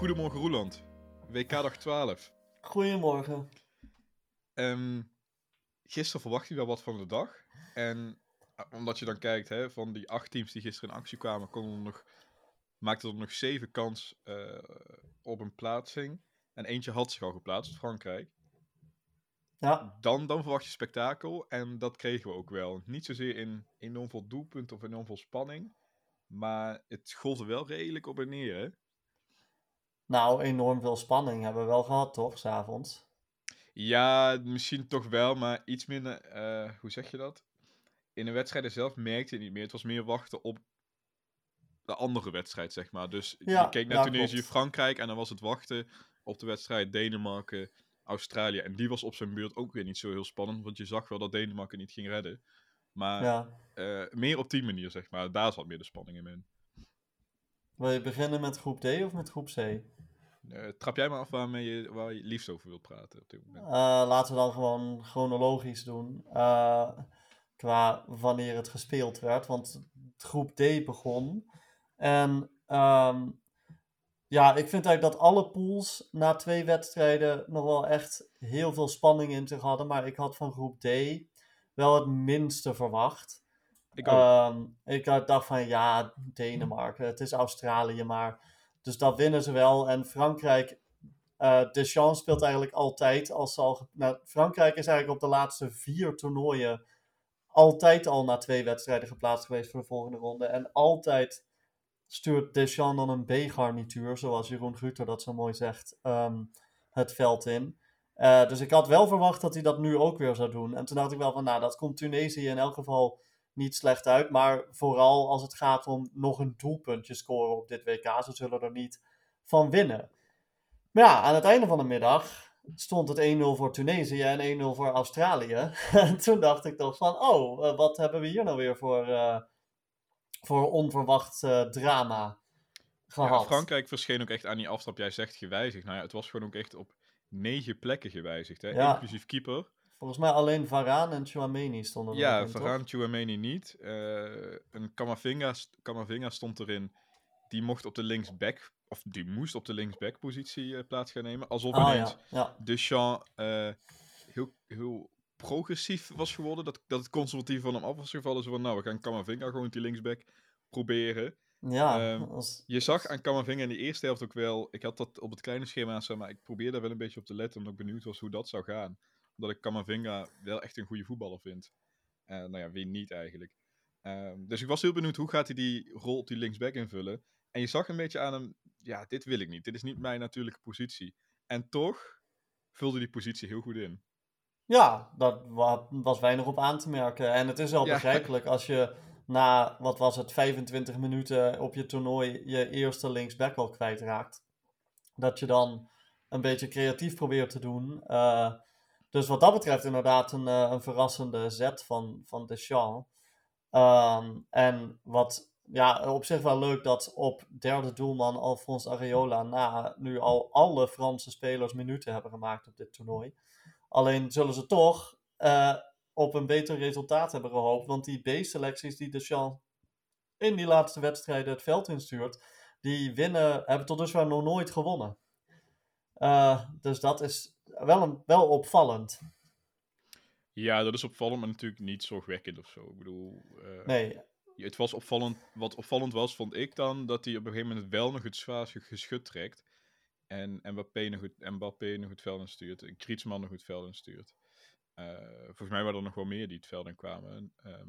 Goedemorgen Roeland. WK dag 12. Goedemorgen. Ehm, gisteren verwacht je wel wat van de dag. En eh, omdat je dan kijkt, hè, van die acht teams die gisteren in actie kwamen, kon er nog, maakte er nog zeven kans eh, op een plaatsing. En eentje had zich al geplaatst, Frankrijk. Ja, Dan, dan verwacht je spektakel. En dat kregen we ook wel. Niet zozeer in enorm veel doelpunten of enorm veel spanning. Maar het golfde wel redelijk op en neer, hè? Nou, enorm veel spanning hebben we wel gehad, toch, s'avonds? Ja, misschien toch wel, maar iets minder. eh, hoe zeg je dat? In de wedstrijden zelf merkte je het niet meer. Het was meer wachten op de andere wedstrijd, zeg maar. Dus Ja, je keek naar ja, Tunesië, klopt. Frankrijk en dan was het wachten op de wedstrijd Denemarken, Australië. En die was op zijn beurt ook weer niet zo heel spannend, want je zag wel dat Denemarken niet ging redden. Maar Ja. eh, meer op die manier, zeg maar. Daar zat meer de spanning in. Wil je beginnen met groep D of met groep C? Eh, trap jij maar af waarmee je, waar je liefst over wilt praten op dit moment. Eh, laten we dan gewoon chronologisch doen. eh, qua wanneer het gespeeld werd. Want groep D begon. En ehm, ja, ik vind eigenlijk dat alle pools na twee wedstrijden nog wel echt heel veel spanning in zich hadden. Maar ik had van groep D wel het minste verwacht. Ik ook. Ehm, ik had- dacht van ja, Denemarken, het is Australië, maar. Dus dat winnen ze wel. En Frankrijk, eh Deschamps speelt eigenlijk altijd als ze al. Nou, Frankrijk is eigenlijk op de laatste vier toernooien altijd al na twee wedstrijden geplaatst geweest voor de volgende ronde. En altijd stuurt Deschamps dan een B-garnituur, zoals Jeroen Gruter dat zo mooi zegt, ehm, het veld in. Eh, dus ik had wel verwacht dat hij dat nu ook weer zou doen. En toen dacht ik wel van, nou, dat komt Tunesië in elk geval niet slecht uit. Maar vooral als het gaat om nog een doelpuntje scoren op dit WK. Ze zullen er niet van winnen. Maar ja, aan het einde van de middag stond het 1-0 voor Tunesië en 1-0 voor Australië. en toen dacht ik toch van, oh, eh, wat hebben we hier nou weer voor, eh, voor onverwacht eh, drama Ja, gehad. Frankrijk verscheen ook echt aan die afstand. Jij zegt gewijzigd. Nou ja, het was gewoon ook echt op negen plekken gewijzigd. Hè? Ja. Inclusief keeper. Volgens mij alleen Varane en Chouameni stonden er nog Ja? Varane Chouameni niet. Eh, een Camavinga, st- Camavinga stond erin. Die mocht op de linksback, of die moest op de linksback-positie eh, plaats gaan nemen. Alsof Ah ineens ja, ja. Deschamps eh, heel, heel progressief was geworden. Dat, dat het conservatief van hem af was gevallen. Zo van, nou, we gaan Camavinga gewoon die linksback proberen. Ja, Ehm, als- Je zag aan Camavinga in de eerste helft ook wel... Ik had dat op het kleine schema staan, maar ik probeerde daar wel een beetje op te letten. Omdat ik benieuwd was hoe dat zou gaan. Omdat ik Camavinga wel echt een goede voetballer vind. Eh nou ja, wie niet eigenlijk. Ehm, dus ik was heel benieuwd hoe gaat hij die rol op die linksback invullen. En je zag een beetje aan hem... Ja, dit wil ik niet. Dit is niet mijn natuurlijke positie. En toch vulde die positie heel goed in. Ja, wa- was weinig op aan te merken. En het is wel Ja. begrijpelijk als je na, wat was het, 25 minuten op je toernooi je eerste linksback al kwijtraakt. Dat je dan een beetje creatief probeert te doen. Eh, dus wat dat betreft inderdaad een, eh, een verrassende zet van, van Deschamps. Ehm, en wat ja, op zich wel leuk dat op derde doelman Alphonse Areola na nu al alle Franse spelers minuten hebben gemaakt op dit toernooi. Alleen zullen ze toch eh, op een beter resultaat hebben gehoopt. Want die B-selecties die Deschamps in die laatste wedstrijden het veld instuurt, die winnen, hebben tot dusver nog nooit gewonnen. Eh, dus dat is wel, een, wel opvallend. Ja, dat is opvallend, maar natuurlijk niet zorgwekkend of zo. Ik bedoel, eh, Nee, het was opvallend. Wat opvallend was, vond ik dan, dat hij op een gegeven moment wel nog het zwaarste geschut trekt. En Mbappé nog het, Mbappé nog het veld instuurt. En Krietsman nog het veld instuurt. Eh volgens mij waren er nog wel meer die het veld in kwamen. ehm,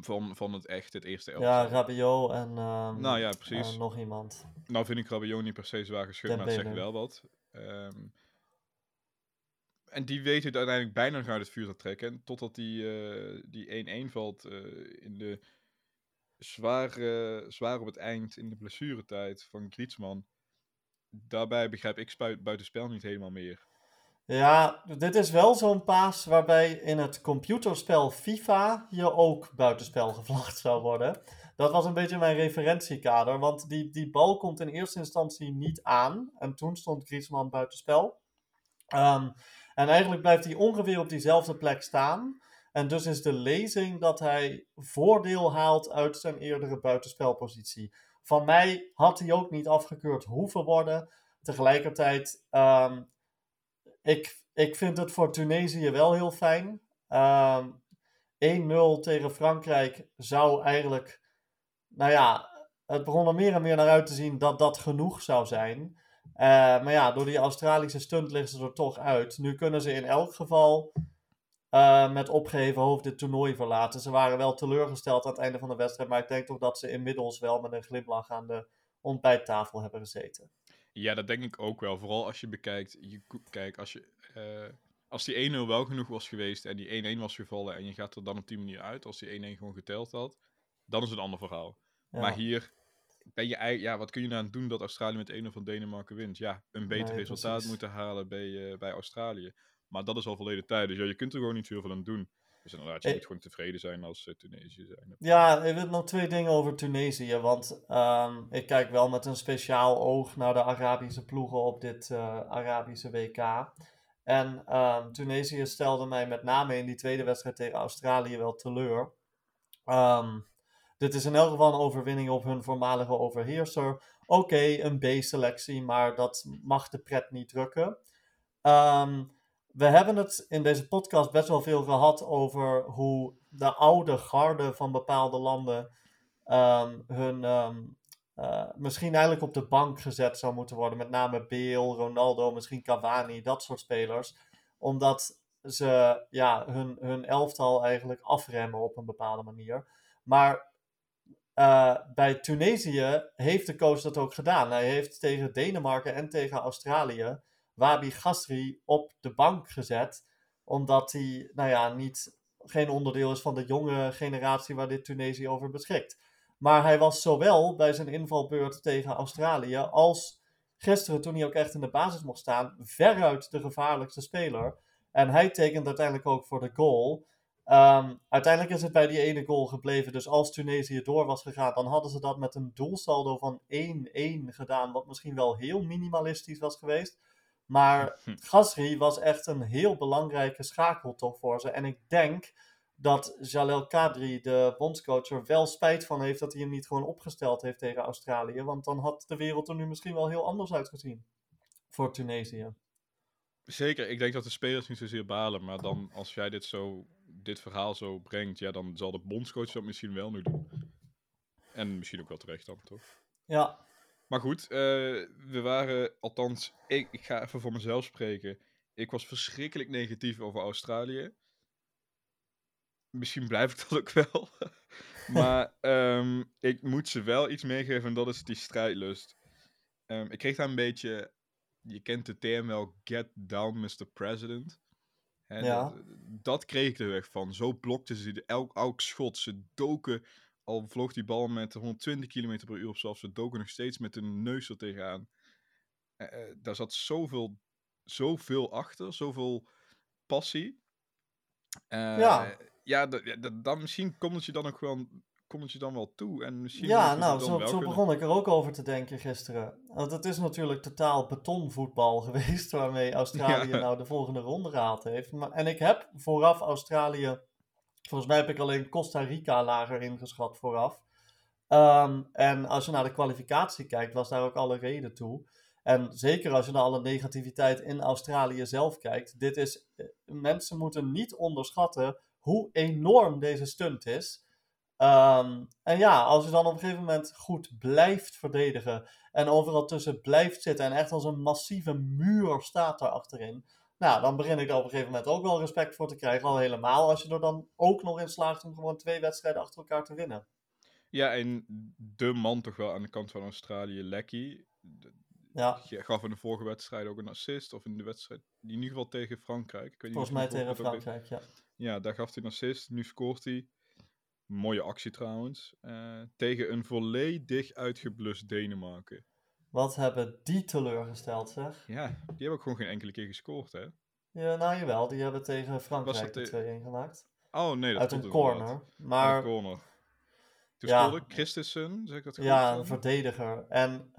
van, van het echt, het eerste elftal. ja, Rabiot en ehm, Nou ja, precies. eh, nog iemand. Nou vind ik Rabiot niet per se zwaar geschud, maar het zegt wel wat. Ehm, en die weet het uiteindelijk bijna nog het vuur te trekken. Totdat die eh, die 1-1 valt eh, in de zwaar, zwaar op het eind in de blessuretijd van Griezmann. Daarbij begrijp ik spui- buitenspel niet helemaal meer. Ja, dit is wel zo'n paas waarbij in het computerspel FIFA je ook buitenspel gevlacht zou worden. Dat was een beetje mijn referentiekader, want die, die bal komt in eerste instantie niet aan. En toen stond Griezmann buitenspel. Ehm, en eigenlijk blijft hij ongeveer op diezelfde plek staan. En dus is de lezing dat hij voordeel haalt uit zijn eerdere buitenspelpositie. van mij had hij ook niet afgekeurd hoeven worden. Tegelijkertijd, ehm, ik, ik vind het voor Tunesië wel heel fijn. Ehm 1-0 tegen Frankrijk zou eigenlijk, nou ja, het begon er meer en meer naar uit te zien dat dat genoeg zou zijn. Eh, maar ja, door die Australische stunt liggen ze er toch uit. Nu kunnen ze in elk geval uh, met opgeheven hoofd dit toernooi verlaten. Ze waren wel teleurgesteld aan het einde van de wedstrijd, maar ik denk toch dat ze inmiddels wel met een glimlach aan de ontbijttafel hebben gezeten. Ja, dat denk ik ook wel. Vooral als je bekijkt, je, kijk, als, je, uh, als die 1-0 wel genoeg was geweest en die 1-1 was gevallen en je gaat er dan op die manier uit, als die 1-1 gewoon geteld had, dan is het een ander verhaal. Ja. Maar hier ben je ja, wat kun je nou doen dat Australië met 1-0 van Denemarken wint? Ja, een beter nee, resultaat precies. moeten halen bij, uh, bij Australië. Maar dat is al verleden tijd. Dus ja, je kunt er gewoon niet heel veel aan doen. Dus inderdaad, je hey. moet gewoon tevreden zijn als uh, Tunesië zijn. Ja, ik wil nog twee dingen over Tunesië. Want um, ik kijk wel met een speciaal oog naar de Arabische ploegen op dit uh, Arabische WK. En um, Tunesië stelde mij met name in die tweede wedstrijd tegen Australië wel teleur. Um, dit is in elk geval een overwinning op hun voormalige overheerser. Oké, een B-selectie, maar dat mag de pret niet drukken. Um, we hebben het in deze podcast best wel veel gehad over hoe de oude garde van bepaalde landen um, hun um, uh, misschien eigenlijk op de bank gezet zou moeten worden. Met name Bale, Ronaldo, misschien Cavani, dat soort spelers. Omdat ze ja, hun, hun elftal eigenlijk afremmen op een bepaalde manier. Maar uh, bij Tunesië heeft de coach dat ook gedaan. Hij heeft tegen Denemarken en tegen Australië Wabi Gasri op de bank gezet. Omdat hij, nou ja, niet, geen onderdeel is van de jonge generatie waar dit Tunesië over beschikt. Maar hij was zowel bij zijn invalbeurt tegen Australië als gisteren, toen hij ook echt in de basis mocht staan, veruit de gevaarlijkste speler. En hij tekent uiteindelijk ook voor de goal. Um, uiteindelijk is het bij die ene goal gebleven. Dus als Tunesië door was gegaan, dan hadden ze dat met een doelsaldo van 1-1 gedaan. Wat misschien wel heel minimalistisch was geweest. Maar. Gasri was echt een heel belangrijke schakel toch voor ze. En ik denk dat Jalel Kadri, de bondscoach, er wel spijt van heeft dat hij hem niet gewoon opgesteld heeft tegen Australië. Want dan had de wereld er nu misschien wel heel anders uitgezien voor Tunesië. Zeker, ik denk dat de spelers niet zozeer balen. Maar dan, als jij dit, zo, dit verhaal zo brengt, ja, dan zal de bondscoach dat misschien wel nu doen. En misschien ook wel terecht dan, toch? Ja, maar goed, uh, we waren, althans, ik, ik ga even voor mezelf spreken. Ik was verschrikkelijk negatief over Australië. Misschien blijf ik dat ook wel. maar um, ik moet ze wel iets meegeven en dat is die strijdlust. Um, ik kreeg daar een beetje, je kent de term wel, get down Mr. President. Hè, ja. dat, dat, kreeg ik er weg van. Zo blokten ze elk, elk schot. Ze doken al vloog die bal met 120 km per uur of zelfs, ze doken nog steeds met hun neus er tegenaan. Uh, daar zat zoveel, zoveel achter, zoveel passie. Uh, ja. Ja, dan misschien komt het je dan nog wel, komt het je dan wel toe. En misschien ja, nou, zo, zo begon ik er ook over te denken gisteren. Want het is natuurlijk totaal betonvoetbal geweest waarmee Australië ja. nou de volgende ronde gehaald heeft. Maar, en ik heb vooraf Australië Volgens mij heb ik alleen Costa Rica lager ingeschat vooraf. Um, en als je naar de kwalificatie kijkt, was daar ook alle reden toe. En zeker als je naar alle negativiteit in Australië zelf kijkt. Dit is, eh, mensen moeten niet onderschatten hoe enorm deze stunt is. Um, en ja, als je dan op een gegeven moment goed blijft verdedigen en overal tussen blijft zitten en echt als een massieve muur staat daar achterin, nou, dan begin ik er op een gegeven moment ook wel respect voor te krijgen. Al helemaal als je er dan ook nog in slaagt om gewoon twee wedstrijden achter elkaar te winnen. Ja, en de man toch wel aan de kant van Australië, Lecky. Ja. gaf in de vorige wedstrijd ook een assist. Of in de wedstrijd, in ieder geval tegen Frankrijk. Ik weet Volgens mij tegen Frankrijk, ja. Ja, daar gaf hij een assist. Nu scoort hij. Mooie actie trouwens. Uh, tegen een volledig uitgeblust Denemarken. Wat hebben die teleurgesteld, zeg? Ja, die hebben ook gewoon geen enkele keer gescoord, hè? Ja, nou jawel. Die hebben tegen Frankrijk de 2-1 gemaakt. Oh, nee, dat Uit een corner. Maar... Een corner. Toen ja, speelde Christensen, zeg ik dat goed? Ja, een verdediger. En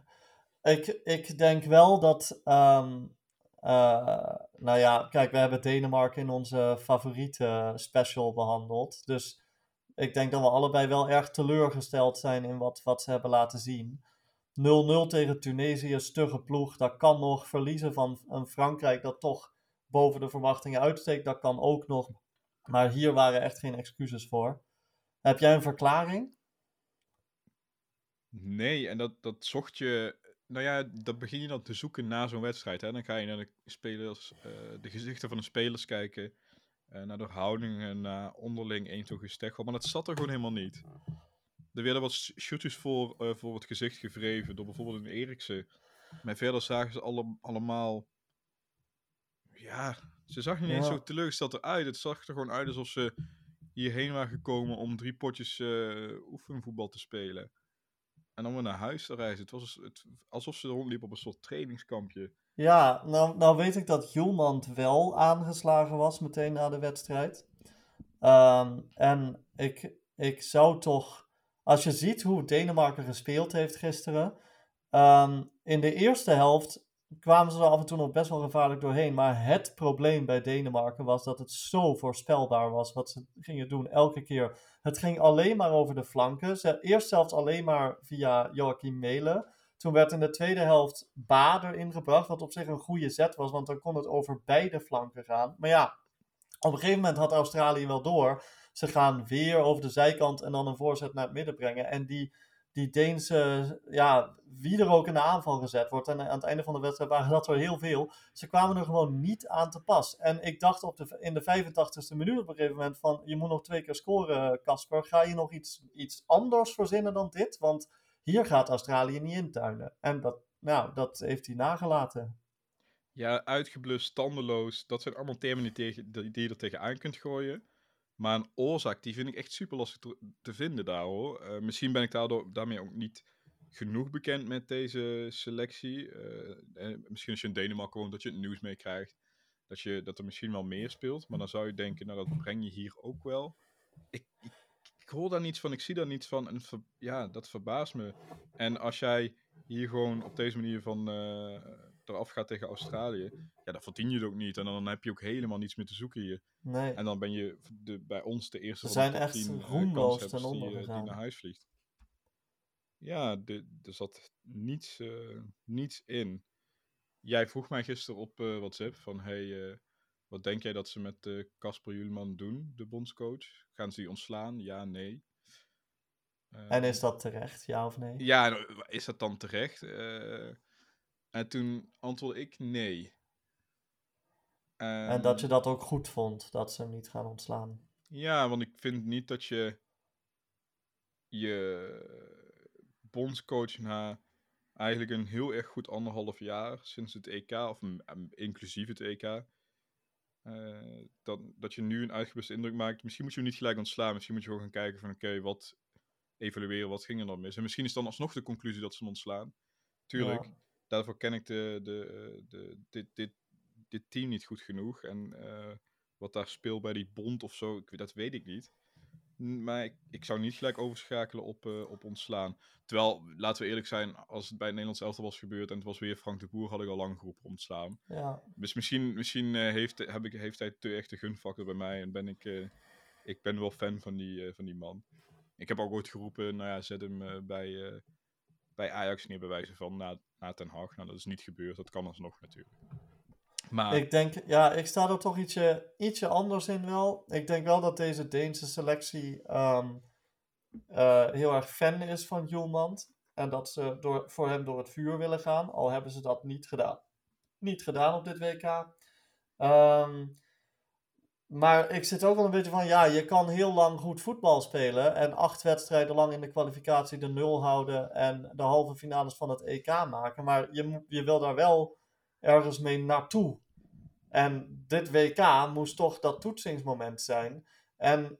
ik, ik denk wel dat... Um, uh, nou ja, kijk, we hebben Denemarken in onze favoriete special behandeld. Dus ik denk dat we allebei wel erg teleurgesteld zijn in wat, wat ze hebben laten zien. 0-0 tegen Tunesië, stugge ploeg. Dat kan nog verliezen van een Frankrijk dat toch boven de verwachtingen uitsteekt. Dat kan ook nog. Maar hier waren echt geen excuses voor. Heb jij een verklaring? Nee, en dat, dat zocht je. Nou ja, dat begin je dan te zoeken na zo'n wedstrijd. Hè? Dan ga je naar de, spelers, uh, de gezichten van de spelers kijken. Uh, naar de houdingen, naar onderling een zo'n gesteggel. Maar dat zat er gewoon helemaal niet. Er werden wat shootjes voor, uh, voor het gezicht gevreven door bijvoorbeeld een Eriksen. Maar verder zagen ze alle, allemaal. Ja, ze zag niet eens zo teleurgesteld eruit. Het zag er gewoon uit alsof ze hierheen waren gekomen om drie potjes uh, oefenvoetbal te spelen. En dan weer naar huis te reizen. Het was het, alsof ze rondliepen op een soort trainingskampje. Ja, nou, nou weet ik dat Julmand wel aangeslagen was meteen na de wedstrijd. Um, en ik, ik zou toch, als je ziet hoe Denemarken gespeeld heeft gisteren. Um, in de eerste helft kwamen ze er af en toe nog best wel gevaarlijk doorheen. Maar het probleem bij Denemarken was dat het zo voorspelbaar was wat ze gingen doen elke keer. Het ging alleen maar over de flanken. Ze, eerst zelfs alleen maar via Joachim Melen. Toen werd in de tweede helft Bader ingebracht, wat op zich een goede zet was, want dan kon het over beide flanken gaan. Maar ja, op een gegeven moment had Australië wel door. Ze gaan weer over de zijkant en dan een voorzet naar het midden brengen. En die die Deense, ja, wie er ook in de aanval gezet wordt. En aan het einde van de wedstrijd waren dat er heel veel. Ze kwamen er gewoon niet aan te pas. En ik dacht op de, in de 85ste minuut op een gegeven moment van, je moet nog twee keer scoren, Casper. Ga je nog iets, iets anders verzinnen dan dit? Want hier gaat Australië niet intuinen. En dat, nou, dat heeft hij nagelaten. Ja, uitgeblust, tandeloos. Dat zijn allemaal termen die, die je er tegenaan kunt gooien. Maar een oorzaak, die vind ik echt super lastig te, vinden daar hoor. Uh, misschien ben ik daardoor, daarmee ook niet genoeg bekend met deze selectie. Uh, misschien als je in Denemarken woont, dat je het nieuws meekrijgt. Dat, je, dat er misschien wel meer speelt. Maar dan zou je denken, nou dat breng je hier ook wel. Ik, ik hoor daar niets van, ik zie daar niets van. En ja, dat verbaast me. En als jij hier gewoon op deze manier van uh, eraf gaat tegen Australië, ja, dan verdien je het ook niet. En dan heb je ook helemaal niets meer te zoeken hier. Nee. En dan ben je de, bij ons de eerste Ze zijn echt roemloos ten onder die, die naar huis vliegt. Ja, de, er zat niets, uh, niets in. Jij vroeg mij gisteren op uh, WhatsApp van, hey, wat denk jij dat ze met Casper Julman doen, de bondscoach? Gaan ze die ontslaan? Ja, nee. en is dat terecht, ja of nee? Ja, nou, is dat dan terecht? en toen antwoordde ik nee. en dat je dat ook goed vond, dat ze hem niet gaan ontslaan. Ja, want ik vind niet dat je je bondscoach na eigenlijk een heel erg goed anderhalf jaar sinds het EK, of inclusief het EK, uh, dat, dat je nu een uitgebuste indruk maakt. Misschien moet je hem niet gelijk ontslaan, misschien moet je gewoon gaan kijken van oké, wat evalueren, wat ging er dan mis. En misschien is dan alsnog de conclusie dat ze hem ontslaan. Tuurlijk, daarvoor ken ik de, de, de, dit, dit, dit team niet goed genoeg. En uh, wat daar speelt bij die bond of zo, dat weet ik niet. Maar ik, ik zou niet gelijk overschakelen op, uh, op ontslaan. Terwijl, laten we eerlijk zijn, als het bij het Nederlands elftal was gebeurd en het was weer Frank de Boer, had ik al lang geroepen ontslaan. Ja. Dus misschien, misschien uh, heeft, heb ik, heeft hij te echt de gunfactor bij mij en ben ik, uh, ik ben wel fan van die, van die man. Ik heb ook ooit geroepen, nou ja, zet hem bij, bij Ajax neer bij wijze van na, na Ten Hag. Nou, dat is niet gebeurd, dat kan alsnog natuurlijk. Maar... Ik denk, ja, ik sta er toch ietsje, ietsje anders in wel. Ik denk wel dat deze Deense selectie um, uh, heel erg fan is van Julmand. En dat ze door, voor hem door het vuur willen gaan. Al hebben ze dat niet gedaan. Niet gedaan op dit WK. Um, maar ik zit ook wel een beetje van, ja, je kan heel lang goed voetbal spelen. En acht wedstrijden lang in de kwalificatie de nul houden. En de halve finales van het EK maken. Maar je, je wil daar wel ergens mee naartoe. En dit WK moest toch dat toetsingsmoment zijn. En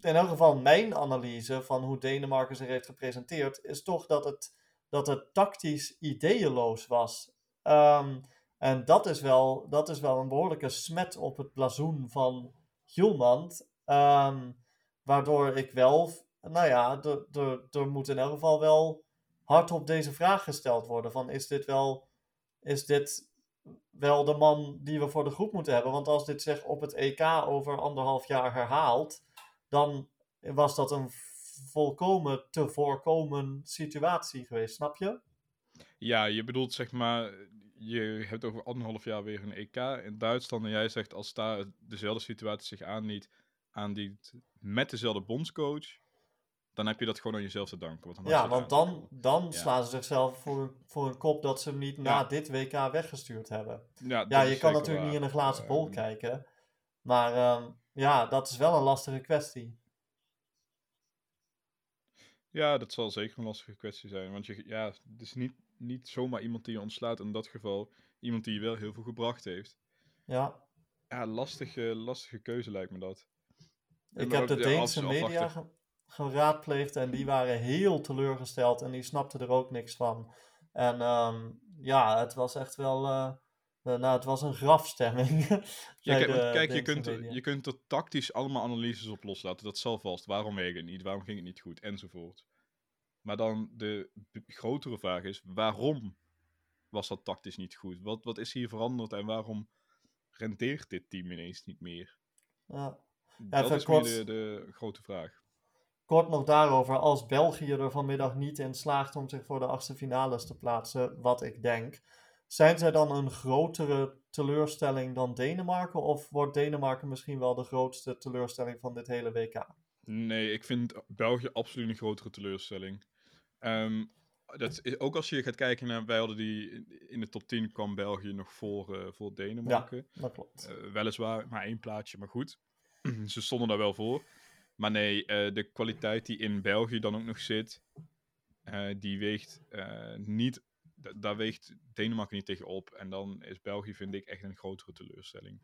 in elk geval mijn analyse van hoe Denemarken zich heeft gepresenteerd, is toch dat het, dat het tactisch ideeënloos was. Um, en dat is, wel, dat is wel een behoorlijke smet op het blazoen van Hjulmand. Um, waardoor ik wel, nou ja, er moet in elk geval wel hard op deze vraag gesteld worden. Van is dit wel, is dit wel de man die we voor de groep moeten hebben. Want als dit zich op het EK over anderhalf jaar herhaalt, dan was dat een volkomen te voorkomen situatie geweest, snap je? Ja, je bedoelt zeg maar, je hebt over anderhalf jaar weer een EK in Duitsland en jij zegt als daar dezelfde situatie zich aandient, aandient met dezelfde bondscoach, dan heb je dat gewoon aan jezelf te danken. Want dan ja, want dan, dan slaan ze zichzelf voor, voor een kop dat ze hem niet na dit WK weggestuurd hebben. Ja, ja je kan natuurlijk niet in een glazen bol ehm, kijken. Maar ehm, ja, dat is wel een lastige kwestie. Ja, dat zal zeker een lastige kwestie zijn. Want je, ja, het is niet, niet zomaar iemand die je ontslaat. In dat geval iemand die je wel heel veel gebracht heeft. Ja. Ja, lastige, lastige keuze lijkt me dat. Ik heb de Deense media geraadpleegd en die waren heel teleurgesteld en die snapten er ook niks van. En ehm, ja, het was echt wel. Uh, nou, het was een grafstemming. kijk, kijk je, kunt, je kunt er tactisch allemaal analyses op loslaten. Dat zal vast. Waarom weeg het niet? Waarom ging het niet goed? Enzovoort. Maar dan de grotere vraag is: waarom was dat tactisch niet goed? Wat, wat is hier veranderd en waarom rendeert dit team ineens niet meer? Ja. dat is kort, de, de grote vraag. Kort nog daarover, als België er vanmiddag niet in slaagt om zich voor de achtste finales te plaatsen, wat ik denk, zijn zij dan een grotere teleurstelling dan Denemarken? Of wordt Denemarken misschien wel de grootste teleurstelling van dit hele WK? Nee, ik vind België absoluut een grotere teleurstelling. Um, dat is, ook als je gaat kijken naar, wij hadden die, in de top 10 kwam België nog voor, uh, voor Denemarken. Ja, dat klopt. Uh, weliswaar maar één plaatje, maar goed. Ze stonden daar wel voor. Maar nee, uh, de kwaliteit die in België dan ook nog zit, die weegt niet, daar weegt Denemarken niet tegen op. En dan is België, vind ik, echt een grotere teleurstelling.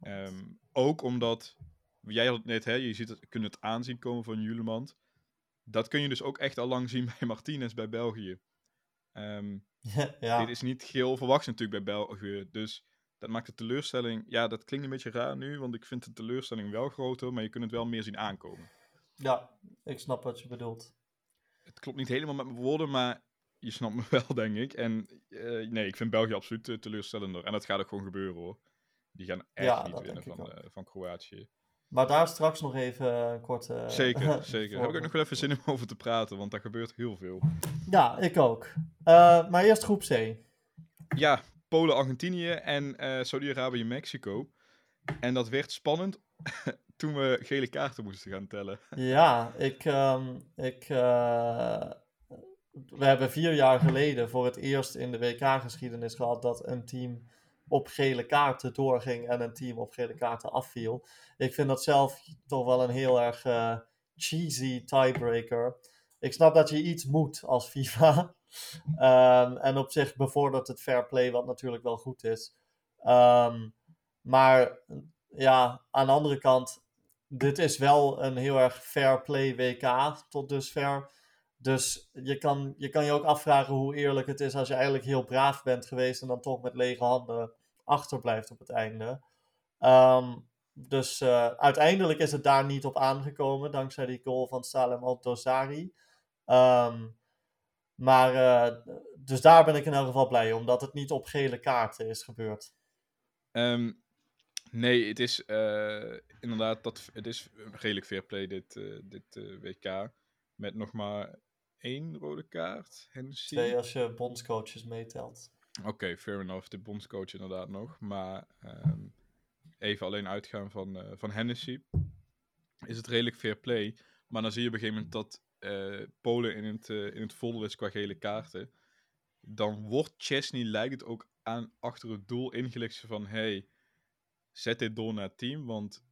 Um, ook omdat, jij had het net, hè, je ziet het, kunt het aanzien komen van Julemand dat kun je dus ook echt al lang zien bij Martinez bij België. Um, ja. Dit is niet geel verwacht natuurlijk bij België. Dus dat maakt de teleurstelling. Ja, dat klinkt een beetje raar nu, want ik vind de teleurstelling wel groter, maar je kunt het wel meer zien aankomen. Ja, ik snap wat je bedoelt. Het klopt niet helemaal met mijn woorden, maar je snapt me wel, denk ik. En uh, nee, ik vind België absoluut uh, teleurstellender. En dat gaat ook gewoon gebeuren hoor. Die gaan echt niet winnen van, uh, van Kroatië. Maar daar straks nog even een korte... Zeker, zeker. Heb ik ook nog wel even zin om over te praten, want daar gebeurt heel veel. Ja, ik ook. Maar eerst groep C. Ja, Polen, Argentinië en uh, Saudi-Arabië, Mexico. En dat werd spannend toen we gele kaarten moesten gaan tellen. ja, ik... Um, ik uh, we hebben vier jaar geleden voor het eerst in de WK-geschiedenis gehad dat een team op gele kaarten doorging en een team op gele kaarten afviel. Ik vind dat zelf toch wel een heel erg uh, cheesy tiebreaker. Ik snap dat je iets moet als FIFA. Um, en op zich bevordert het fair play, wat natuurlijk wel goed is. Um, maar ja, aan de andere kant, dit is wel een heel erg fair play WK tot dusver. Dus je kan, je kan je ook afvragen hoe eerlijk het is als je eigenlijk heel braaf bent geweest en dan toch met lege handen achterblijft op het einde. Um, dus uh, uiteindelijk is het daar niet op aangekomen, dankzij die goal van Salem Al-Dosari. Um, maar, uh, dus daar ben ik in elk geval blij, omdat het niet op gele kaarten is gebeurd. Um, nee, het is uh, inderdaad, dat, het is redelijk fair play dit, dit WK. Met nog maar één rode kaart. Hennessy. Twee als je bondscoaches meetelt. Oké, okay, fair enough. De bondscoach inderdaad nog. Maar um, even alleen uitgaan van, uh, van Hennessy. Is het redelijk fair play. Maar dan zie je op een gegeven moment dat uh, Polen in het, uh, in het voordeel is qua gele kaarten. Dan wordt Chesney, lijkt het ook aan, achter het doel ingelegd van... Hey, zet dit door naar het team, want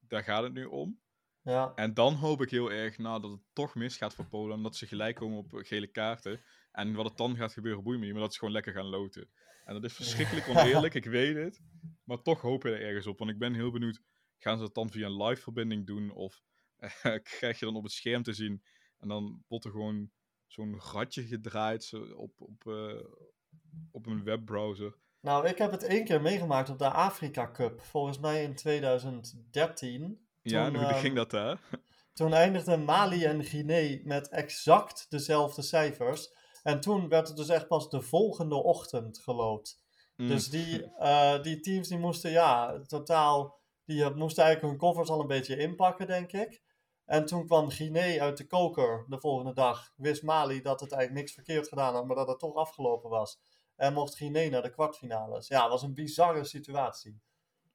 daar gaat het nu om. Ja. En dan hoop ik heel erg nou, dat het toch misgaat voor Polen. Omdat ze gelijk komen op gele kaarten. En wat het dan gaat gebeuren, boeit me niet. Maar dat ze gewoon lekker gaan loten. En dat is verschrikkelijk oneerlijk, ik weet het. Maar toch hoop je er ergens op. Want ik ben heel benieuwd, gaan ze het dan via een live verbinding doen? Of uh, krijg je dan op het scherm te zien en dan wordt er gewoon zo'n ratje gedraaid zo op, op, uh, op een webbrowser. Nou, ik heb het één keer meegemaakt op de Afrika Cup. Volgens mij in 2013 ja, hoe ging ehm, dat daar? Toen eindigden Mali en Guinea met exact dezelfde cijfers. En toen werd het dus echt pas de volgende ochtend geloot. Mm. Dus die, uh, die teams die moesten ja, totaal... Die moesten eigenlijk hun koffers al een beetje inpakken, denk ik. En toen kwam Guinea uit de koker de volgende dag. Wist Mali dat het eigenlijk niks verkeerd gedaan had, maar dat het toch afgelopen was. En mocht Guinea naar de kwartfinales. Ja, het was een bizarre situatie.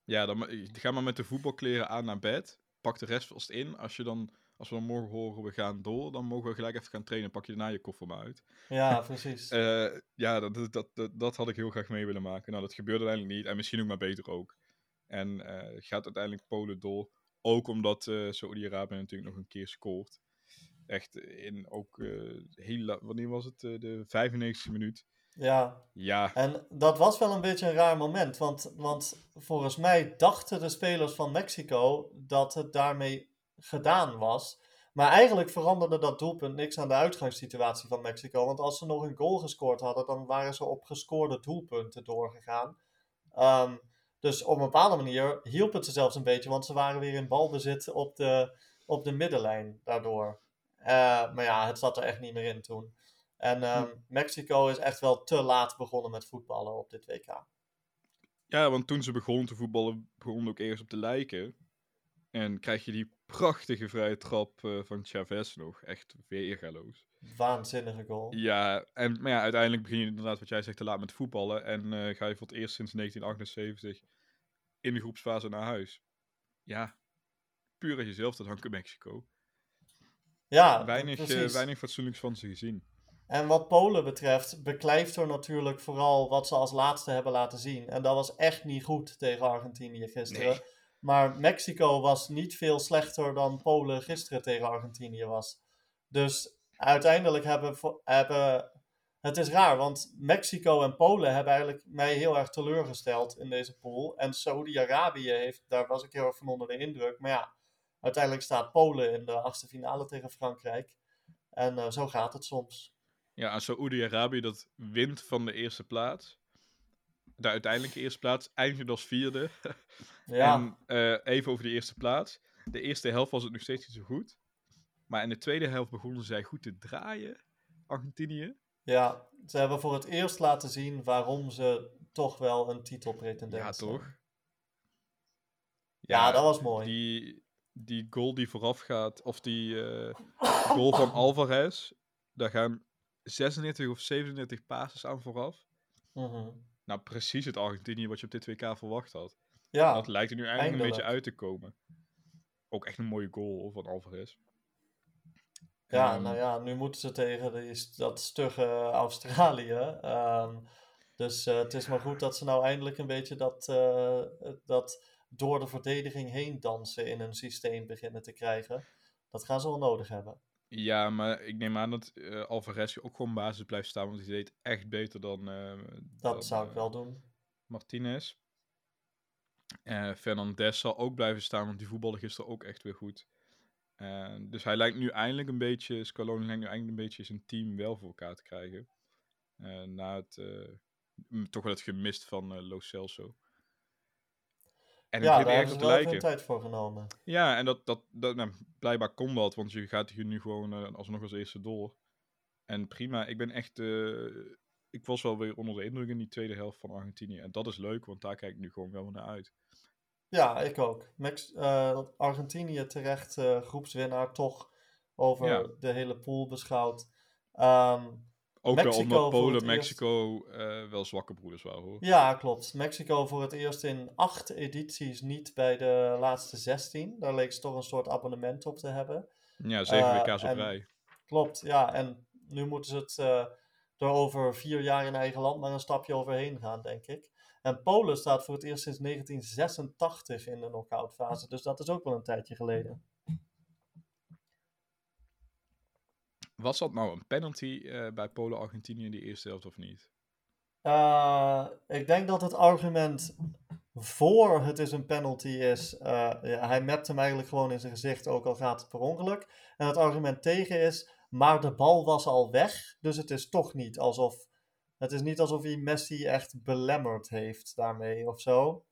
Ja, dan ga maar met de voetbalkleren aan naar bed. Pak de rest vast in. Als, je dan, als we dan morgen horen we gaan door, dan mogen we gelijk even gaan trainen. Pak je daarna je koffer maar uit. Ja, precies. Eh, ja, dat, dat, dat, dat, had ik heel graag mee willen maken. Nou, dat gebeurde uiteindelijk niet. En misschien ook maar beter ook. En uh, gaat uiteindelijk Polen door. Ook omdat uh, Saudi-Arabië natuurlijk nog een keer scoort. Echt in ook uh, heel Wanneer was het? de 95e minuut. Ja. ja. En dat was wel een beetje een raar moment. Want, want volgens mij dachten de spelers van Mexico dat het daarmee gedaan was. Maar eigenlijk veranderde dat doelpunt niks aan de uitgangssituatie van Mexico. Want als ze nog een goal gescoord hadden, dan waren ze op gescoorde doelpunten doorgegaan. Um, dus op een bepaalde manier hielp het ze zelfs een beetje, want ze waren weer in balbezit op de, op de middenlijn daardoor. Uh, maar ja, het zat er echt niet meer in toen. En um, Mexico is echt wel te laat begonnen met voetballen op dit WK. Ja, want toen ze begonnen te voetballen, begon ook eerst op te lijken. En krijg je die prachtige vrije trap uh, van Chavez nog. Echt weergaloos. Waanzinnige goal. Ja, en, maar ja, uiteindelijk begin je inderdaad, wat jij zegt, te laat met voetballen. En uh, ga je voor het eerst sinds 1978 in de groepsfase naar huis. Ja, puur aan jezelf te danken Mexico. Ja, weinig, uh, weinig fatsoenlijks van ze gezien. En wat Polen betreft, beklijft er natuurlijk vooral wat ze als laatste hebben laten zien. En dat was echt niet goed tegen Argentinië gisteren. Nee. Maar Mexico was niet veel slechter dan Polen gisteren tegen Argentinië was. Dus uiteindelijk hebben, hebben. Het is raar, want Mexico en Polen hebben eigenlijk mij heel erg teleurgesteld in deze pool. En Saudi-Arabië heeft, daar was ik heel erg van onder de indruk. Maar ja, uiteindelijk staat Polen in de achtste finale tegen Frankrijk. En uh, zo gaat het soms. Ja, Saoedi-Arabië dat wint van de eerste plaats. De uiteindelijke eerste plaats eindigde als vierde. ja. En uh, even over de eerste plaats. De eerste helft was het nog steeds niet zo goed. Maar in de tweede helft begonnen zij goed te draaien, Argentinië. Ja, ze hebben voor het eerst laten zien waarom ze toch wel een titel pretenderen. Ja, toch? Ja, ja, dat was mooi. Die, die goal die vooraf gaat, of die uh, goal van Alvarez, daar gaan 36 of 37 passes aan vooraf. Mm Nou, precies het Argentinië wat je op dit WK verwacht had. Ja, dat lijkt er nu eigenlijk een beetje uit te komen. Ook echt een mooie goal van Alvarez. Ja, um, nou ja, nu moeten ze tegen die, dat stugge Australië. Um, dus uh, het is maar goed dat ze nou eindelijk een beetje dat, uh, dat door de verdediging heen dansen in een systeem beginnen te krijgen. Dat gaan ze wel nodig hebben. Ja, maar ik neem aan dat uh, Alvarez ook gewoon basis blijft staan, want hij deed echt beter dan. dat dan, zou ik wel doen. Martinez. Fernandez zal ook blijven staan, want die voetbalde gisteren ook echt weer goed. Uh, dus hij lijkt nu eindelijk een beetje, Scaloni lijkt nu eindelijk een beetje zijn team wel voor elkaar te krijgen. Uh, na het, uh, toch wel het gemist van Lo Celso. En ja, daar hebben ze wel even tijd voor genomen. Ja, en dat, dat, dat nou, blijkbaar kon dat, want je gaat hier nu gewoon alsnog als eerste door. En prima, ik ben echt, ik was wel weer onder de indruk in die tweede helft van Argentinië. En dat is leuk, want daar kijk ik nu gewoon wel naar uit. Ja, ik ook. Mex uh, Argentinië terecht uh, groepswinnaar toch over ja. de hele pool beschouwd. Um, ook Mexico wel omdat Polen Mexico uh, wel zwakke broeders waren hoor. Ja, klopt. Mexico voor het eerst in acht edities niet bij de laatste 16. Daar leek ze toch een soort abonnement op te hebben. Ja, zeven WK's op rij. Klopt, ja. En nu moeten ze het er over vier jaar in eigen land maar een stapje overheen gaan, denk ik. En Polen staat voor het eerst sinds 1986 in de knock-out fase. Dus dat is ook wel een tijdje geleden. Was dat nou een penalty uh, bij Polen-Argentinië in die eerste helft of niet? Uh, ik denk dat het argument voor het is een penalty is. Uh, ja, hij mept hem eigenlijk gewoon in zijn gezicht, ook al gaat het per ongeluk. En het argument tegen is, maar de bal was al weg. Dus het is toch niet alsof het is niet alsof hij Messi echt belemmerd heeft daarmee of zo.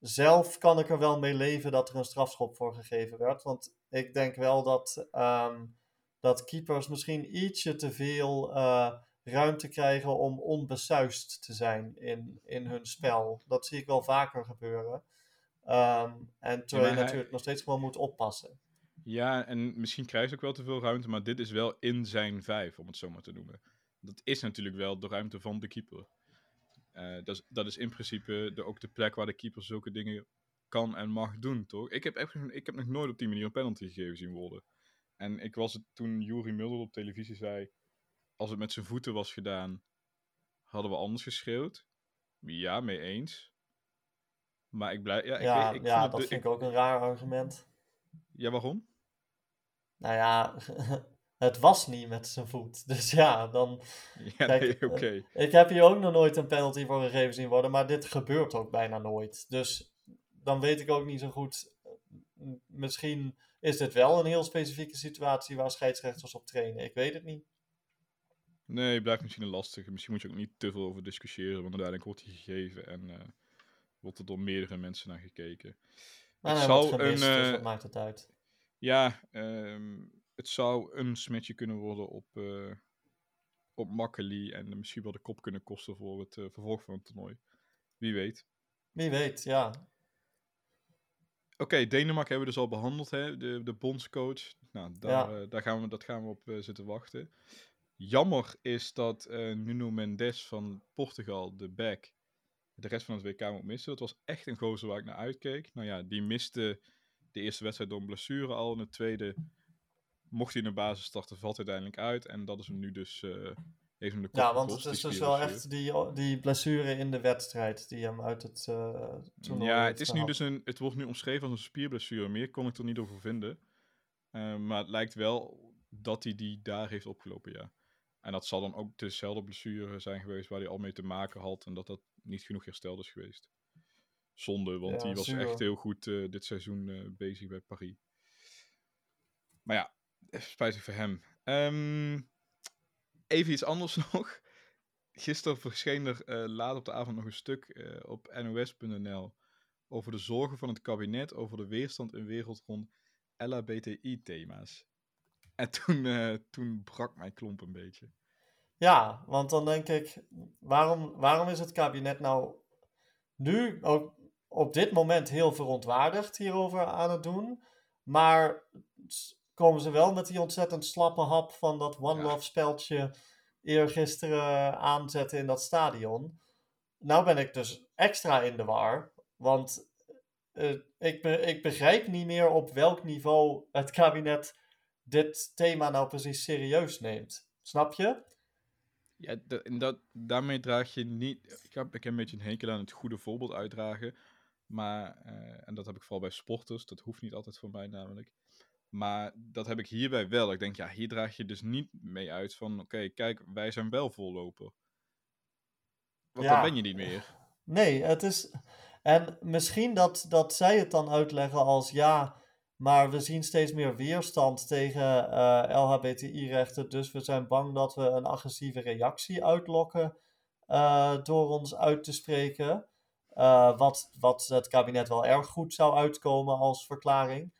Zelf kan ik er wel mee leven dat er een strafschop voor gegeven werd. Want ik denk wel dat, um, dat keepers misschien ietsje te veel uh, ruimte krijgen om onbesuist te zijn in, in hun spel. Dat zie ik wel vaker gebeuren. Um, en terwijl ja, je natuurlijk nog steeds gewoon moet oppassen. Ja, en misschien krijgt hij ook wel te veel ruimte, maar dit is wel in zijn vijf, om het zo maar te noemen. Dat is natuurlijk wel de ruimte van de keeper. Uh, dat, is, dat is in principe de, ook de plek waar de keeper zulke dingen kan en mag doen, toch? Ik heb, echt, ik heb nog nooit op die manier een penalty gegeven zien worden. En ik was het toen Jurie Mulder op televisie zei, als het met zijn voeten was gedaan, hadden we anders geschreeuwd. Ja, mee eens. Maar ik blijf... Ja, ja, ik, ik ja dat vind ik ook een raar argument. Ja, waarom? Nou ja, het was niet met zijn voet. Dus ja, dan... Ja, nee, oké. Ik heb hier ook nog nooit een penalty voor gegeven zien worden, maar dit gebeurt ook bijna nooit. Dus dan weet ik ook niet zo goed. Misschien is dit wel een heel specifieke situatie waar scheidsrechters op trainen. Ik weet het niet. Nee, blijft misschien een lastige. Misschien moet je ook niet te veel over discussiëren, want uiteindelijk wordt hij gegeven en uh, wordt er door meerdere mensen naar gekeken. Maar het zou gemist, een, dus wat maakt het uit? Ja, um, het zou een smetje kunnen worden op, uh, op Makkeli en misschien wel de kop kunnen kosten voor het uh, vervolg van het toernooi. Wie weet. Wie weet, ja. Oké, Denemarken hebben we dus al behandeld, hè? De, de bondscoach. Nou, daar, ja. uh, daar gaan we, dat gaan we op zitten wachten. Jammer is dat Nuno Mendes van Portugal, de back, de rest van het WK moet missen. Dat was echt een gozer waar ik naar uitkeek. Nou ja, die miste de eerste wedstrijd door een blessure al. En de tweede mocht hij in de basis starten, valt uiteindelijk uit. En dat is hem nu dus uh, even de kop Ja, want het is dus wel echt die, die blessure in de wedstrijd die hem uit het uh, Ja, het, is nu dus een, het wordt nu omschreven als een spierblessure. Meer kon ik er niet over vinden. Uh, maar het lijkt wel dat hij die daar heeft opgelopen, ja. En dat zal dan ook dezelfde blessure zijn geweest waar hij al mee te maken had. En dat dat niet genoeg hersteld is geweest. Zonde, want ja, hij was echt heel goed uh, dit seizoen bezig bij Paris. Maar ja, spijtig voor hem. Um, even iets anders nog. Gisteren verscheen er uh, laat op de avond nog een stuk op nos.nl over de zorgen van het kabinet over de weerstand in wereld rond LHBTI-thema's. En toen, toen brak mijn klomp een beetje. Ja, want dan denk ik, waarom, waarom is het kabinet nou nu ook op dit moment heel verontwaardigd hierover aan het doen? Maar komen ze wel met die ontzettend slappe hap van dat One Love speldje eergisteren aanzetten in dat stadion? Nou ben ik dus extra in de war, want uh, ik, be ik begrijp niet meer op welk niveau het kabinet dit thema nou precies serieus neemt. Snap je? Ja, en dat, daarmee draag je niet. Ik heb, ik heb een beetje een hekel aan het goede voorbeeld uitdragen. Maar, uh, en dat heb ik vooral bij sporters. Dat hoeft niet altijd voor mij namelijk. Maar dat heb ik hierbij wel. Ik denk, ja, hier draag je dus niet mee uit van: oké, kijk, wij zijn wel voorloper. Want ja. dan ben je niet meer. Nee, het is. En misschien dat, dat zij het dan uitleggen als ja. Maar we zien steeds meer weerstand tegen uh, eh, LHBTI-rechten. Dus we zijn bang dat we een agressieve reactie uitlokken uh, door ons uit te spreken. Uh, wat, wat het kabinet wel erg goed zou uitkomen als verklaring.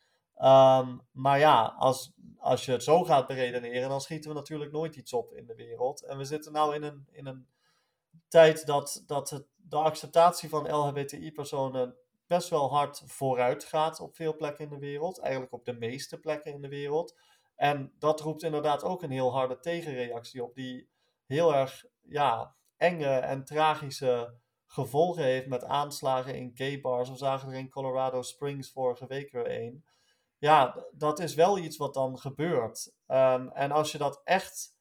Um, maar ja, als, als je het zo gaat beredeneren, dan schieten we natuurlijk nooit iets op in de wereld. En we zitten nou in een, in een tijd dat, dat de acceptatie van LHBTI-personen best wel hard vooruit gaat op veel plekken in de wereld. Eigenlijk op de meeste plekken in de wereld. En dat roept inderdaad ook een heel harde tegenreactie op, die heel erg ja, enge en tragische gevolgen heeft met aanslagen in gay bars. We zagen er in Colorado Springs vorige week weer een. Ja, dat is wel iets wat dan gebeurt. Um, en als je dat echt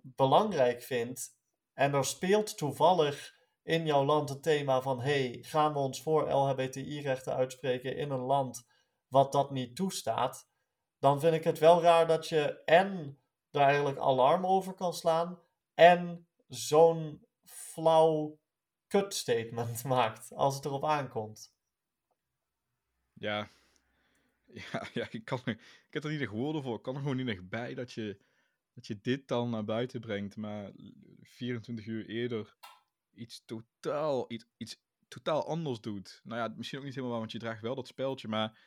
belangrijk vindt en er speelt toevallig in jouw land het thema van: hey, gaan we ons voor LHBTI-rechten uitspreken in een land wat dat niet toestaat? Dan vind ik het wel raar dat je en daar eigenlijk alarm over kan slaan en zo'n flauw kut-statement maakt als het erop aankomt. Ja, ja, ja ik, kan, ik heb er niet echt woorden voor. Ik kan er gewoon niet echt bij dat je, dat je dit dan naar buiten brengt. Maar 24 uur eerder iets totaal, iets, iets totaal anders doet. Nou ja, misschien ook niet helemaal waar, want je draagt wel dat speldje, maar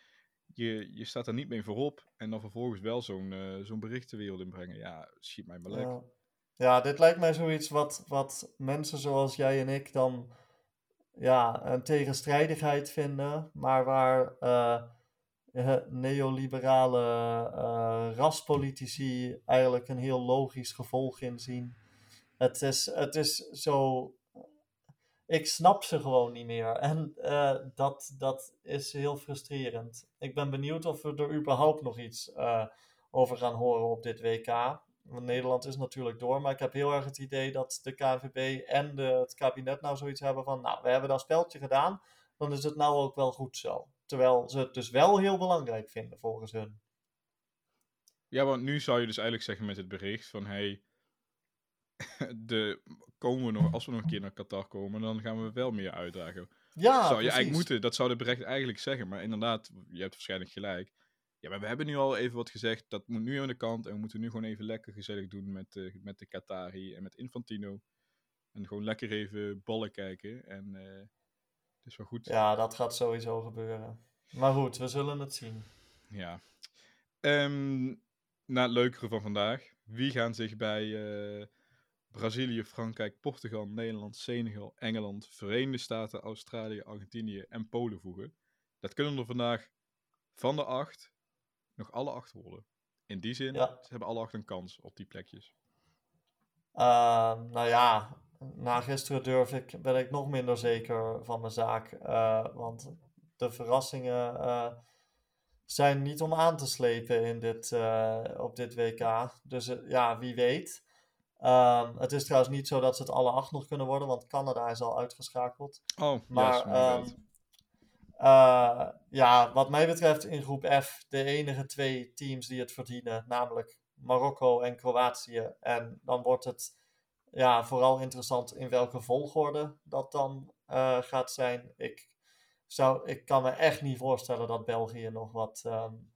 je, je staat er niet mee voorop. En dan vervolgens wel zo'n uh, zo'n bericht de wereld inbrengen. Ja, schiet mij maar lek. Ja. dit lijkt mij zoiets wat, wat mensen zoals jij en ik dan ja, een tegenstrijdigheid vinden, maar waar uh, neoliberale uh, raspolitici eigenlijk een heel logisch gevolg in zien. Het is, het is zo. Ik snap ze gewoon niet meer. En uh, dat, dat is heel frustrerend. Ik ben benieuwd of we er überhaupt nog iets over gaan horen op dit WK. Nederland is natuurlijk door, maar ik heb heel erg het idee dat de KNVB en het kabinet nou zoiets hebben van, nou, we hebben dat speltje gedaan, dan is het nou ook wel goed zo. Terwijl ze het dus wel heel belangrijk vinden volgens hun. Ja, want nu zou je dus eigenlijk zeggen met het bericht van, hey, de, komen we nog, als we nog een keer naar Qatar komen, dan gaan we wel meer uitdragen. Ja, zou je precies. eigenlijk moeten, dat zou de bericht eigenlijk zeggen, maar inderdaad, je hebt waarschijnlijk gelijk. Ja, maar we hebben nu al even wat gezegd. Dat moet nu aan de kant. En we moeten nu gewoon even lekker gezellig doen met, uh, met de Qatari en met Infantino. En gewoon lekker even ballen kijken. En uh, het is wel goed. Ja, dat gaat sowieso gebeuren. Maar goed, we zullen het zien. Ja. Um, na het leukere van vandaag. Wie gaan zich bij uh, Brazilië, Frankrijk, Portugal, Nederland, Senegal, Engeland, Verenigde Staten, Australië, Argentinië en Polen voegen? Dat kunnen er vandaag van de acht nog alle acht worden. In die zin, ja. ze hebben alle acht een kans op die plekjes. Uh, nou ja, na gisteren durf ik, ben ik nog minder zeker van mijn zaak. Uh, want de verrassingen uh, zijn niet om aan te slepen in dit, uh, op dit WK. Dus ja, wie weet. Um, het is trouwens niet zo dat ze het alle acht nog kunnen worden, want Canada is al uitgeschakeld. Oh, maar yes, um, uh, ja, wat mij betreft in groep F de enige twee teams die het verdienen, namelijk Marokko en Kroatië. En dan wordt het ja, vooral interessant in welke volgorde dat dan uh, gaat zijn. Ik, zou, ik kan me echt niet voorstellen dat België nog wat, um,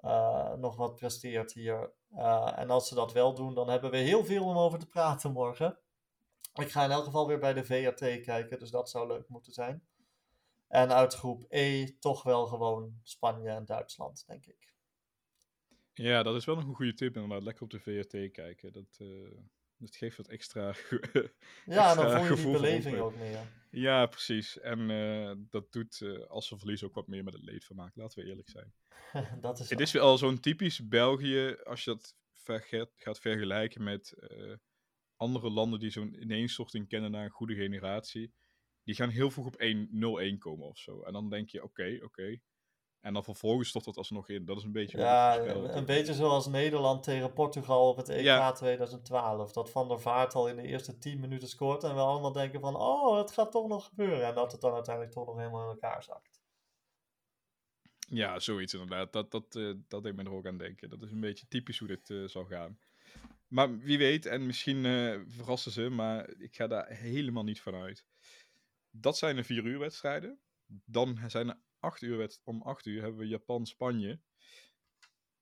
uh, nog wat presteert hier. Uh, en als ze dat wel doen, dan hebben we heel veel om over te praten morgen. Ik ga in elk geval weer bij de VRT kijken, dus dat zou leuk moeten zijn. En uit groep E toch wel gewoon Spanje en Duitsland, denk ik. Ja, dat is wel een goede tip inderdaad. Lekker op de VRT kijken. Dat, dat geeft wat extra Ja, dan voel je die beleving ook meer. Ja, precies. En uh, dat doet, uh, als ze verliezen, ook wat meer met het leedvermaak. Laten we eerlijk zijn. dat is het is wel zo'n typisch België, als je dat ver gaat vergelijken met andere landen die zo'n ineenstorting kennen naar een goede generatie die gaan heel vroeg op 1-0-1 komen of zo. En dan denk je, oké, okay, oké. Okay. En dan vervolgens stort dat alsnog in. Dat is een beetje... Ja, een, een beetje zoals Nederland tegen Portugal op het EK ja. 2012. Dat Van der Vaart al in de eerste 10 minuten scoort. En we allemaal denken van, oh, het gaat toch nog gebeuren. En dat het dan uiteindelijk toch nog helemaal in elkaar zakt. Ja, zoiets inderdaad. Dat, dat, uh, dat deed me er ook aan denken. Dat is een beetje typisch hoe dit uh, zal gaan. Maar wie weet, en misschien uh, verrassen ze, maar ik ga daar helemaal niet van uit. Dat zijn de vier uur wedstrijden. Dan zijn er acht uur wed- om acht uur hebben we Japan-Spanje.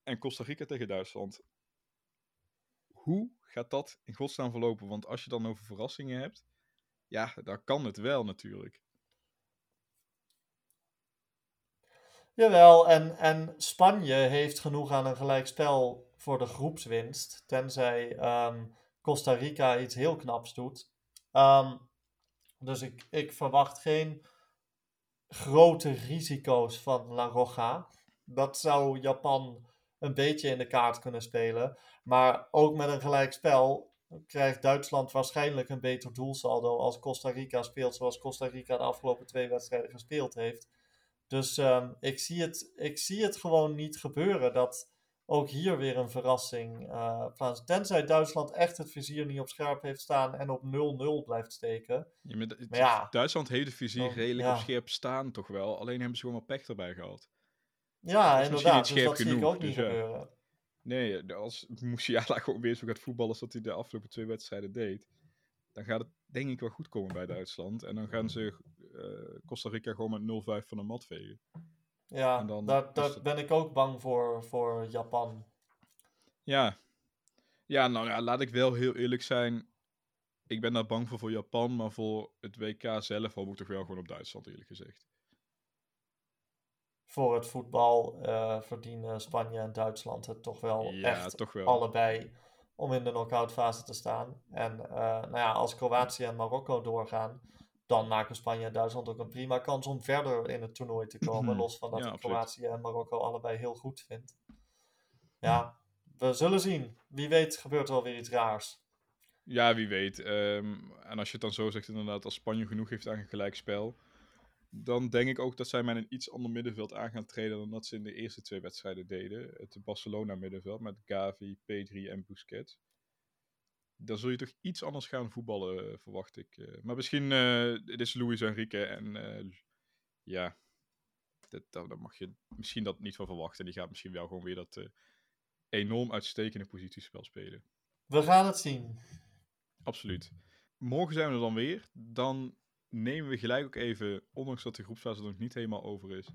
En Costa Rica tegen Duitsland. Hoe gaat dat in godsnaam verlopen? Want als je dan over verrassingen hebt, ja, dan kan het wel natuurlijk. Jawel, en, en Spanje heeft genoeg aan een gelijkspel voor de groepswinst. Tenzij um, Costa Rica iets heel knaps doet. Um, dus ik, ik verwacht geen grote risico's van La Roja. Dat zou Japan een beetje in de kaart kunnen spelen. Maar ook met een gelijkspel krijgt Duitsland waarschijnlijk een beter doelsaldo als Costa Rica speelt zoals Costa Rica de afgelopen twee wedstrijden gespeeld heeft. Dus um, ik, zie het, ik zie het gewoon niet gebeuren dat ook hier weer een verrassing uh, plaats. Tenzij Duitsland echt het vizier niet op scherp heeft staan en op 0-0 blijft steken. Ja, maar, maar ja, Duitsland heeft het vizier dan, redelijk ja. op scherp staan toch wel. Alleen hebben ze gewoon wat pech erbij gehad. Ja, inderdaad. Dus dat genoeg, zie ik ook niet dus, gebeuren. Nee, als Musiala gewoon weer zo gaat voetballen als dat hij de afgelopen twee wedstrijden deed. Dan gaat het denk ik wel goed komen bij Duitsland. En dan gaan ze uh, Costa Rica gewoon met 0-5 van de mat vegen. Ja, dan, daar, daar het... ben ik ook bang voor, voor Japan. Ja. Ja, nou ja, laat ik wel heel eerlijk zijn. Ik ben daar bang voor voor Japan, maar voor het WK zelf hoop ik toch wel gewoon op Duitsland, eerlijk gezegd. Voor het voetbal uh, verdienen Spanje en Duitsland het toch wel ja, echt toch wel. allebei om in de knock-out fase te staan. En uh, nou ja, als Kroatië en Marokko doorgaan, dan maken Spanje en Duitsland ook een prima kans om verder in het toernooi te komen. los van dat Ja. Kroatië en Marokko allebei heel goed vind. Ja, we zullen zien. Wie weet gebeurt er wel weer iets raars. Ja, wie weet. Ehm, en als je het dan zo zegt, inderdaad, als Spanje genoeg heeft aan een gelijkspel, dan denk ik ook dat zij met een iets ander middenveld aan gaan treden dan dat ze in de eerste twee wedstrijden deden. Het Barcelona middenveld met Gavi, Pedri en Busquets. Dan zul je toch iets anders gaan voetballen, eh, verwacht ik. Eh, maar misschien, eh het is Luis Enrique en ja, dat, daar mag je misschien dat niet van verwachten. Die gaat misschien wel gewoon weer dat enorm uitstekende positiespel spelen. We gaan het zien. Absoluut. Morgen zijn we er dan weer. Dan nemen we gelijk ook even, ondanks dat de groepsfase nog niet helemaal over is,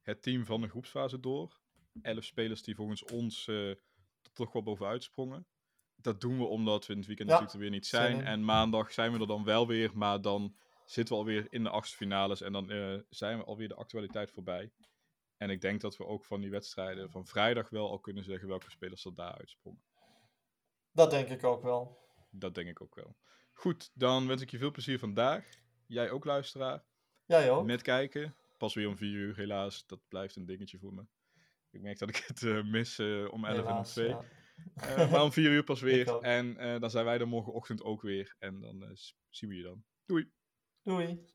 het team van de groepsfase door. Elf spelers die volgens ons toch wel bovenuit sprongen. Dat doen we omdat we in het weekend Ja, natuurlijk er weer niet zijn. En maandag zijn we er dan wel weer, maar dan zitten we alweer in de achtste finales en dan eh, zijn we alweer de actualiteit voorbij. En ik denk dat we ook van die wedstrijden van vrijdag wel al kunnen zeggen welke spelers er daar uitsprongen. Dat denk ik ook wel. Dat denk ik ook wel. Goed, dan wens ik je veel plezier vandaag. Jij ook, luisteraar. Jij ook? Met kijken. Pas weer om vier uur, helaas. Dat blijft een dingetje voor me. Ik merk dat ik het eh, mis eh, om 11 en om Helaas, 2. ja. Eh, maar om vier uur pas weer. En eh, dan zijn wij er morgenochtend ook weer. En dan eh, zien we je dan. Doei. Doei.